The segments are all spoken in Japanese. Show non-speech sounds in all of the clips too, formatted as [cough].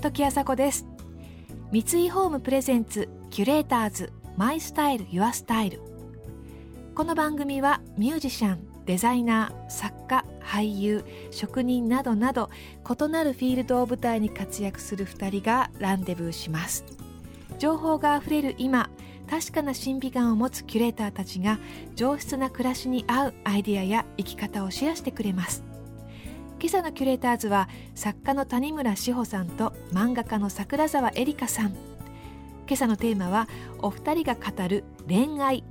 時あさこです。三井ホームプレゼンツキュレーターズマイスタイルユアスタイル。この番組はミュージシャンデザイナー作家俳優職人などなど異なるフィールドを舞台に活躍する2人がランデブーします。情報があふれる今確かな審美眼を持つキュレーターたちが上質な暮らしに合うアイディアや生き方をシェアしてくれます。今朝のキュレーターズは作家の谷村志保さんと漫画家の桜沢絵里香さん。今朝のテーマはお二人が語る恋愛。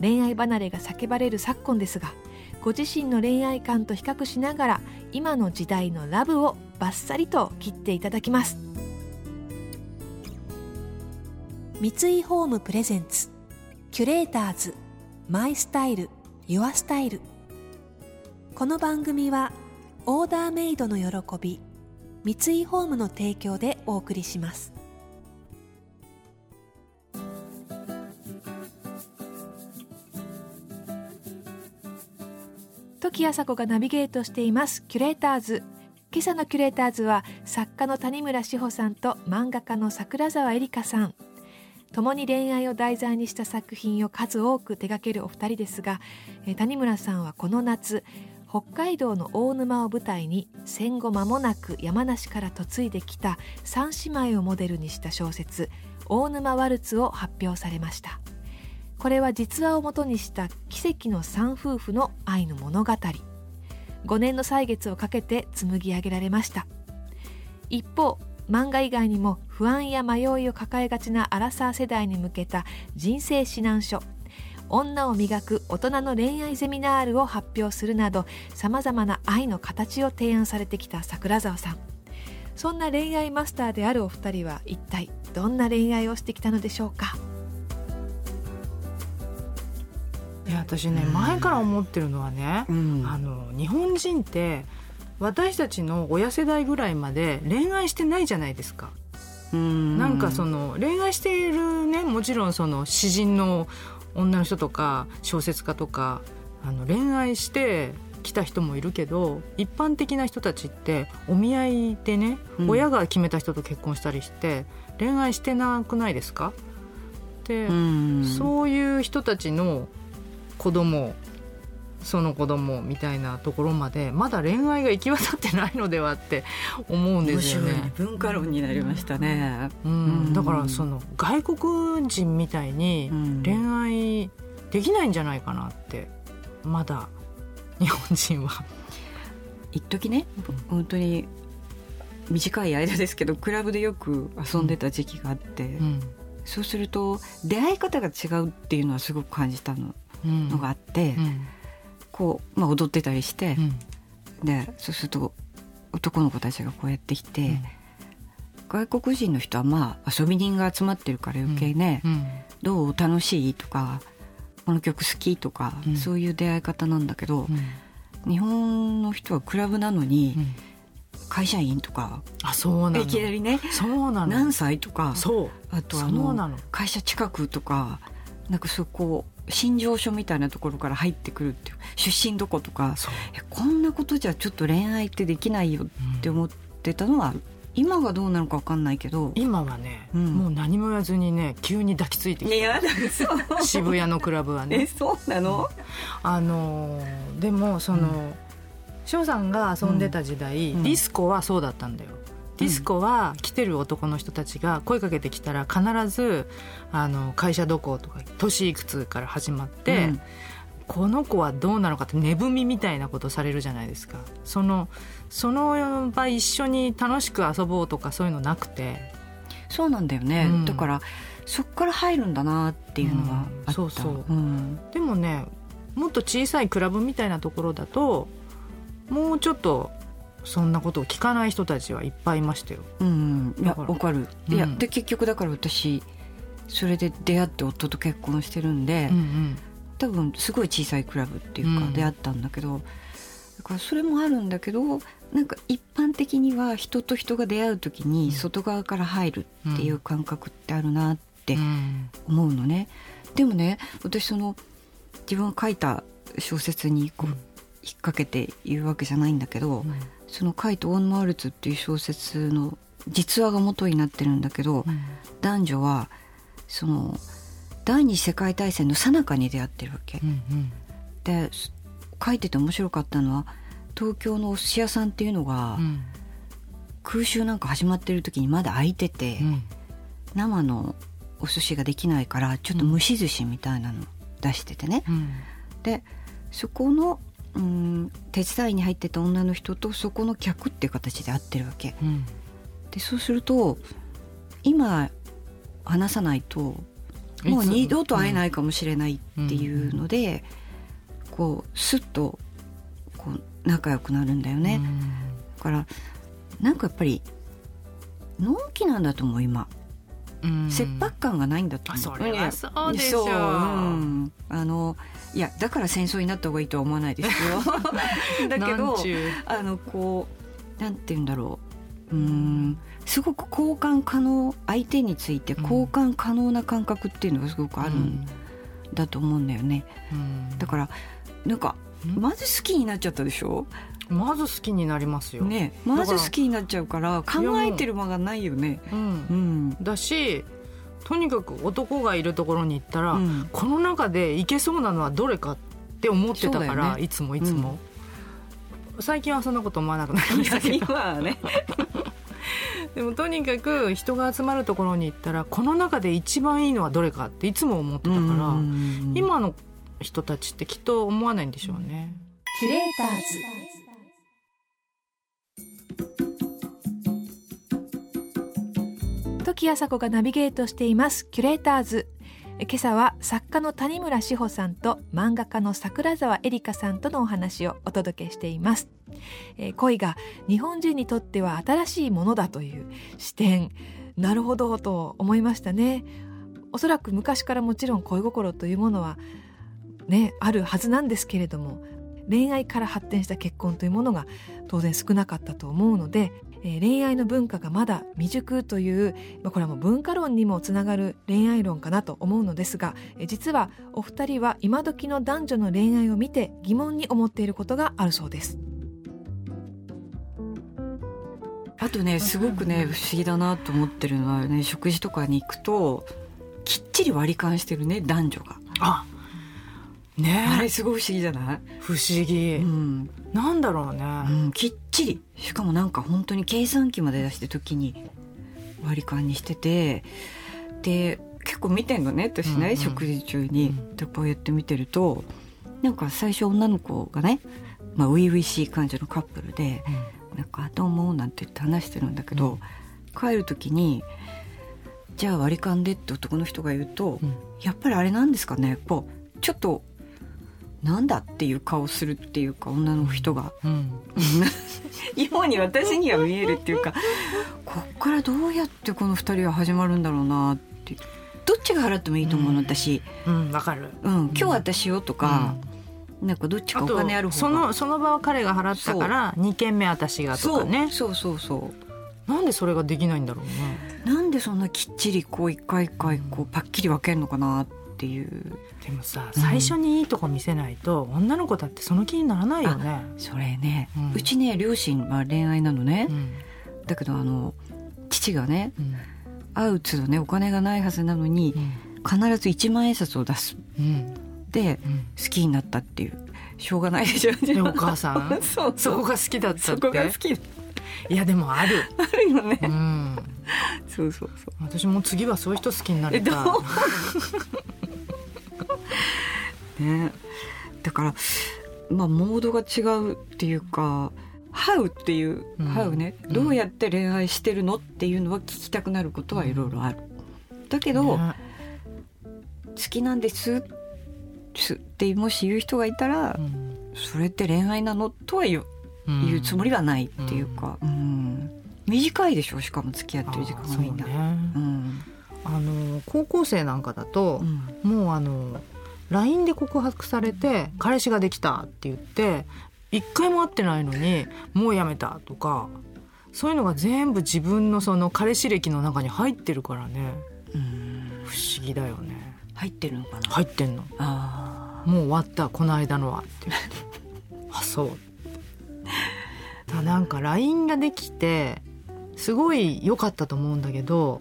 恋愛離れが叫ばれる昨今ですがご自身の恋愛観と比較しながら今の時代のラブをバッサリと切っていただきます。三井ホームプレゼンツ。キュレーターズマイスタイルユアスタイル。この番組はオーダーメイドの喜び三井ホームの提供でお送りします。時あさこがナビゲートしていますキュレーターズ。今朝のキュレーターズは作家の谷村志保さんと漫画家の桜沢絵里香さん。共に恋愛を題材にした作品を数多く手掛けるお二人ですが谷村さんはこの夏北海道の大沼を舞台に戦後間もなく山梨から嫁いできた三姉妹をモデルにした小説「大沼ワルツ」を発表されました。これは実話をもとにした奇跡の三夫婦の愛の物語。5年の歳月をかけて紡ぎ上げられました。一方漫画以外にも不安や迷いを抱えがちなアラサー世代に向けた人生指南書。女を磨く大人の恋愛ゼミナールを発表するなどさまざまな愛の形を提案されてきた桜沢さん。そんな恋愛マスターであるお二人は一体どんな恋愛をしてきたのでしょうか？いや私ね、前から思ってるのはね、うん、あの日本人って私たちの親世代ぐらいまで恋愛してないじゃないですか。ん。なんかその恋愛しているねもちろんその詩人の女の人とか小説家とかあの恋愛して来た人もいるけど一般的な人たちってお見合いでね、うん、親が決めた人と結婚したりして恋愛してなくないですか？で、そういう人たちの子供その子供みたいなところまでまだ恋愛が行き渡ってないのではって思うんですよね。文化論になりましたね、うん、うん、だからその外国人みたいに恋愛できないんじゃないかなってまだ日本人は。一時ね本当に短い間ですけどクラブでよく遊んでた時期があって、うん、そうすると出会い方が違うっていうのはすごく感じたの。のがあって、こう、まあ、踊ってたりして、でそうすると男の子たちがこうやってきて、外国人の人はまあ遊び人が集まってるから余計ね、どう楽しいとかこの曲好きとか、そういう出会い方なんだけど、日本の人はクラブなのに、会社員とかあそうなの。いきなりねそうなの。何歳とかそう。あとあの会社近くとかなんかそこ心情書みたいなところから入ってくるっていう出身どことかこんなことじゃちょっと恋愛ってできないよって思ってたのは、うん、今がどうなのか分かんないけど今はね、うん、もう何も言わずにね急に抱きついてきて渋谷のクラブはね。えそうなの、あのでもその翔、さんが遊んでた時代、ディスコはそうだったんだよディスコは来てる男の人たちが声かけてきたら必ずあの会社どことか年いくつから始まって、うん、この子はどうなのかって値踏みみたいなことされるじゃないですか。そのその場一緒に楽しく遊ぼうとかそういうのなくて。そうなんだよね、うん、だからそっから入るんだなっていうのはあった、うん、そうそう、でもねもっと小さいクラブみたいなところだともうちょっとそんなことを聞かない人たちはいっぱいいましたよ。うん、いやわかる。いやで結局だから私それで出会って夫と結婚してるんで、うんうん、多分すごい小さいクラブっていうか出会ったんだけど、うん、だからそれもあるんだけどなんか一般的には人と人が出会う時に外側から入るっていう感覚ってあるなって思うのね。でもね私その自分が書いた小説にこう、引っ掛けて言うわけじゃないんだけど、うん、その「カイとオンマールツ」っていう小説の実話が元になってるんだけど、うん、男女はその第二次世界大戦の最中に出会ってるわけ。うんうん、で書いてて面白かったのは東京のお寿司屋さんっていうのが、うん、空襲なんか始まってる時にまだ開いてて、うん、生のお寿司ができないからちょっと蒸し寿司みたいなの出しててね。でそこのうん手伝いに入ってた女の人とそこの客っていう形で会ってるわけ。でそうすると今話さないともう二度と会えないかもしれないっていうので、こうスッとこう仲良くなるんだよね。だからなんかやっぱりのんきなんだと思う今。切迫感がないんだと思う。それはそうでしょう。うん、あのいやだから戦争になった方がいいとは思わないですよ。[laughs] だけどあのこうなんて言うんだろう。うんすごく交換可能相手について交換可能な感覚っていうのがすごくあるんだと思うんだよね。うん、だからなんかまず好きになっちゃったでしょ？まず好きになりますよ。ね、まず好きになっちゃうから考えてる間がないよね。うん、うん、だしとにかく男がいるところに行ったら、うん、この中でいけそうなのはどれかって思ってたから、ね、いつもいつも、うん、最近はそんなこと思わなくなりましたけど。今はね。[laughs] でもとにかく人が集まるところに行ったらこの中で一番いいのはどれかっていつも思ってたから、今の人たちってきっと思わないんでしょうね。キュレーターズ時あさこがナビゲートしています。キュレーターズ。今朝は作家の谷村志保さんと漫画家の桜沢絵里香さんとのお話をお届けしています、えー、恋が日本人にとっては新しいものだという視点。なるほどと思いましたね。おそらく昔からもちろん恋心というものはねあるはずなんですけれども恋愛から発展した結婚というものが当然少なかったと思うので、えー、恋愛の文化がまだ未熟という、まあ、これはもう文化論にもつながる恋愛論かなと思うのですが、えー、実はお二人は今時の男女の恋愛を見て疑問に思っていることがあるそうです。あとねすごくね不思議だなと思ってるのはね食事とかに行くときっちり割り勘してるね男女が。あね。あれすごい不思議じゃない？不思議、うん、なんだろうね、うん、きっちり。しかもなんか本当に計算機まで出して時に割り勘にしてて。で結構見てんのね私ね、うんうん、食事中に、うん、こうやって見てるとなんか最初女の子がねまあ初々しい感じのカップルで「うん、なんかどうも」なんて言って話してるんだけど、帰る時に「じゃあ割り勘で」って男の人が言うと、やっぱりあれなんですかねこうちょっとなんだっていう顔するっていうか女の人が、うん、[laughs] 今に私には見えるっていうかこっからどうやってこの2人は始まるんだろうなって。どっちが払ってもいいと思うの、私。うんわ、かる、うん、今日私よとか、うん、なんかどっちかお金ある方が。そのその場は彼が払ったから2軒目私がとかね。そうそうそうなんでそれができないんだろうね。なんでそんなきっちりこう一回一回こうパッキリ分けるのかなってっていう。でもさ最初にいいとこ見せないと、うん、女の子だってその気にならないよね。それね、うん、うちね両親は恋愛なのね、うん、だけどあの父がね、会うつどねお金がないはずなのに、必ず1万円札を出す、で、好きになったっていう。しょうがないでしょお母さん？[laughs] そうそこが好きだったって？そこが好き。いやでもある。あるよね、うん、そうそうそう。私も次はそういう人好きになりたい [laughs] ね。だからまあモードが違うっていうか「ハウ」っていう「ハウね、どうやって恋愛してるのっていうのは聞きたくなることはいろいろある。だけど、ね、好きなんですってもし言う人がいたら、うん、それって恋愛なのとは言う,、言うつもりはないっていうか、うん、短いでしょしかも付き合ってる時間がみんな。あの高校生なんかだと、もうあの LINE で告白されて彼氏ができたって言って一回も会ってないのにもうやめたとかそういうのが全部自分のその彼氏歴の中に入ってるからね。不思議だよね。入ってるのかな？入ってんの。あもう終わったこの間のはって。言ってあそう。なんか LINE ができてすごい良かったと思うんだけど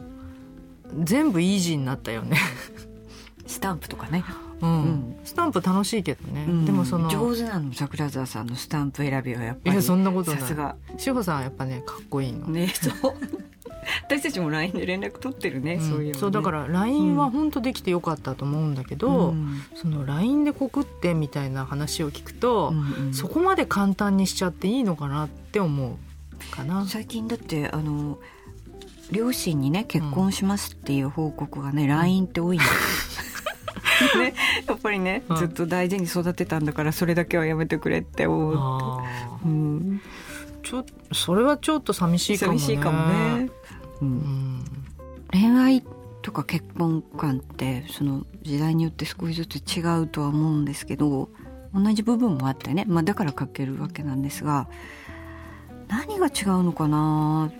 全部イージーになったよね。スタンプとかねうん、うん、スタンプ楽しいけどね、うん、でもその上手なの桜沢さんのスタンプ選びはやっぱり。いやそんなことない。さすが。志保さんはやっぱねかっこいいの。ねそう。[laughs] 私たちも LINE で連絡取ってるね、うん、そういう、ね、そうだから LINE は本当できてよかったと思うんだけど、うん、その LINE で告ってみたいな話を聞くと、うんうん、そこまで簡単にしちゃっていいのかなって思うかな。最近だってあの両親にね結婚しますっていう報告がね、うん、LINE って多いんです [laughs] [laughs] ね、やっぱりね、ずっと大事に育てたんだからそれだけはやめてくれって思う、うん、ちょそれはちょっと寂しいかもね。寂しいかもね、うん、恋愛とか結婚観ってその時代によって少しずつ違うとは思うんですけど同じ部分もあってね、まあ、だから書けるわけなんですが何が違うのかな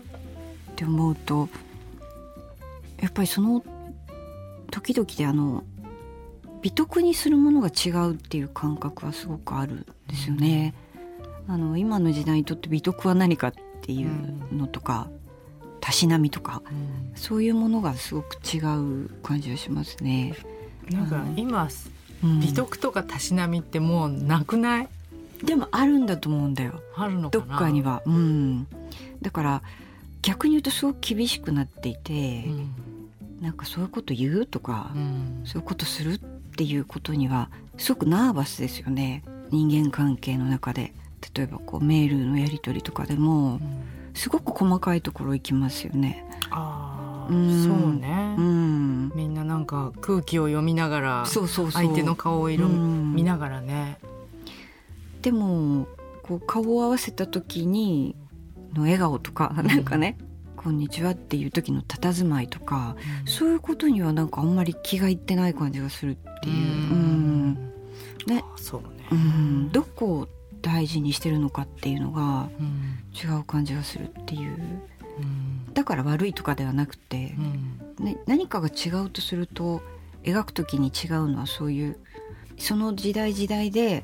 って思うとやっぱりその時々であの美徳にするものが違うっていう感覚はすごくあるんですよね。あの今の時代にとって美徳は何かっていうのとか、たしなみとか、うん、そういうものがすごく違う感じがしますね。なんか今、うん、美徳とかたしなみってもうなくない？でもあるんだと思うんだよ。あるのどっかには、うん、だから逆に言うとすごく厳しくなっていて、うん、なんかそういうこと言うとか、うん、そういうことするっていうことにはすごくナーバスですよね。人間関係の中で。例えばこうメールのやり取りとかでも、うん、すごく細かいところ行きますよね。あうん、そうね、うん、みんななんか空気を読みながら相手の顔色見ながらね。でもこう顔を合わせた時にの笑顔とか、うん、なんかね「こんにちは」っていう時の佇まいとか、うん、そういうことにはなんかあんまり気がいってない感じがするっていう。うん、ねそうね、うん、どこを大事にしてるのかっていうのが違う感じがするっていう。だから悪いとかではなくて、ね、何かが違うとすると描く時に違うのはそういうその時代時代で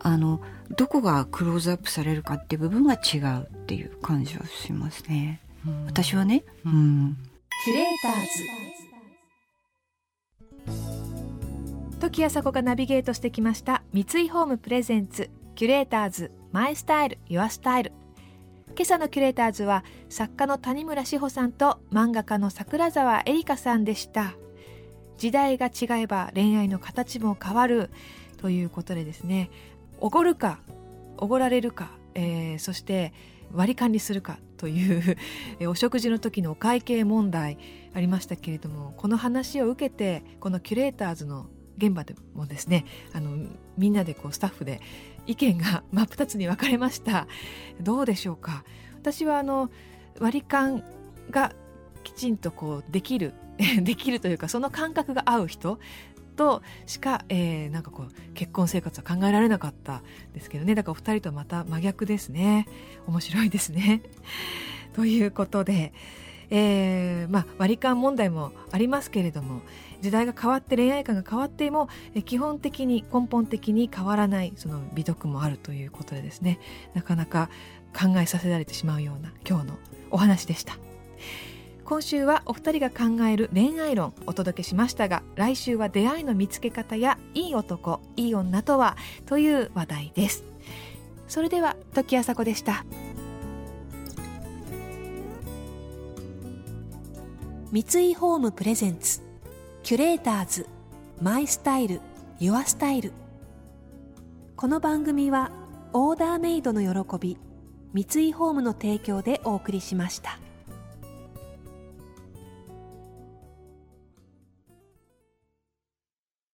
あのどこがクローズアップされるかっていう部分が違うっていう感じはしますね。私はね、うん、キュレーターズ。時あさこがナビゲートしてきました三井ホームプレゼンツキュレーターズマイスタイルユアスタイル。今朝のキュレーターズは作家の谷村志保さんと漫画家の桜沢絵里香さんでした。時代が違えば恋愛の形も変わるということでですね。おごるかおごられるか、えー、そして割り勘にするかというお食事の時のお会計問題ありましたけれどもこの話を受けてこのキュレーターズの現場でもですねあのみんなでこうスタッフで意見が [laughs] 真っ二つに分かれました。どうでしょうか？私はあの割り勘がきちんとこうできる [laughs] できるというかその感覚が合う人としか、えー、なんかこう結婚生活は考えられなかったですけどねだからお二人とまた真逆ですね面白いですね。[laughs] ということで、えーまあ、割り勘問題もありますけれども時代が変わって恋愛観が変わっても基本的に根本的に変わらないその美徳もあるということでですねなかなか考えさせられてしまうような今日のお話でした。今週はお二人が考える恋愛論お届けしましたが来週は出会いの見つけ方やいい男いい女とはという話題です。それでは時あさこでした。三井ホームプレゼンツキュレーターズマイスタイルユアスタイル。この番組はオーダーメイドの喜び三井ホームの提供でお送りしました。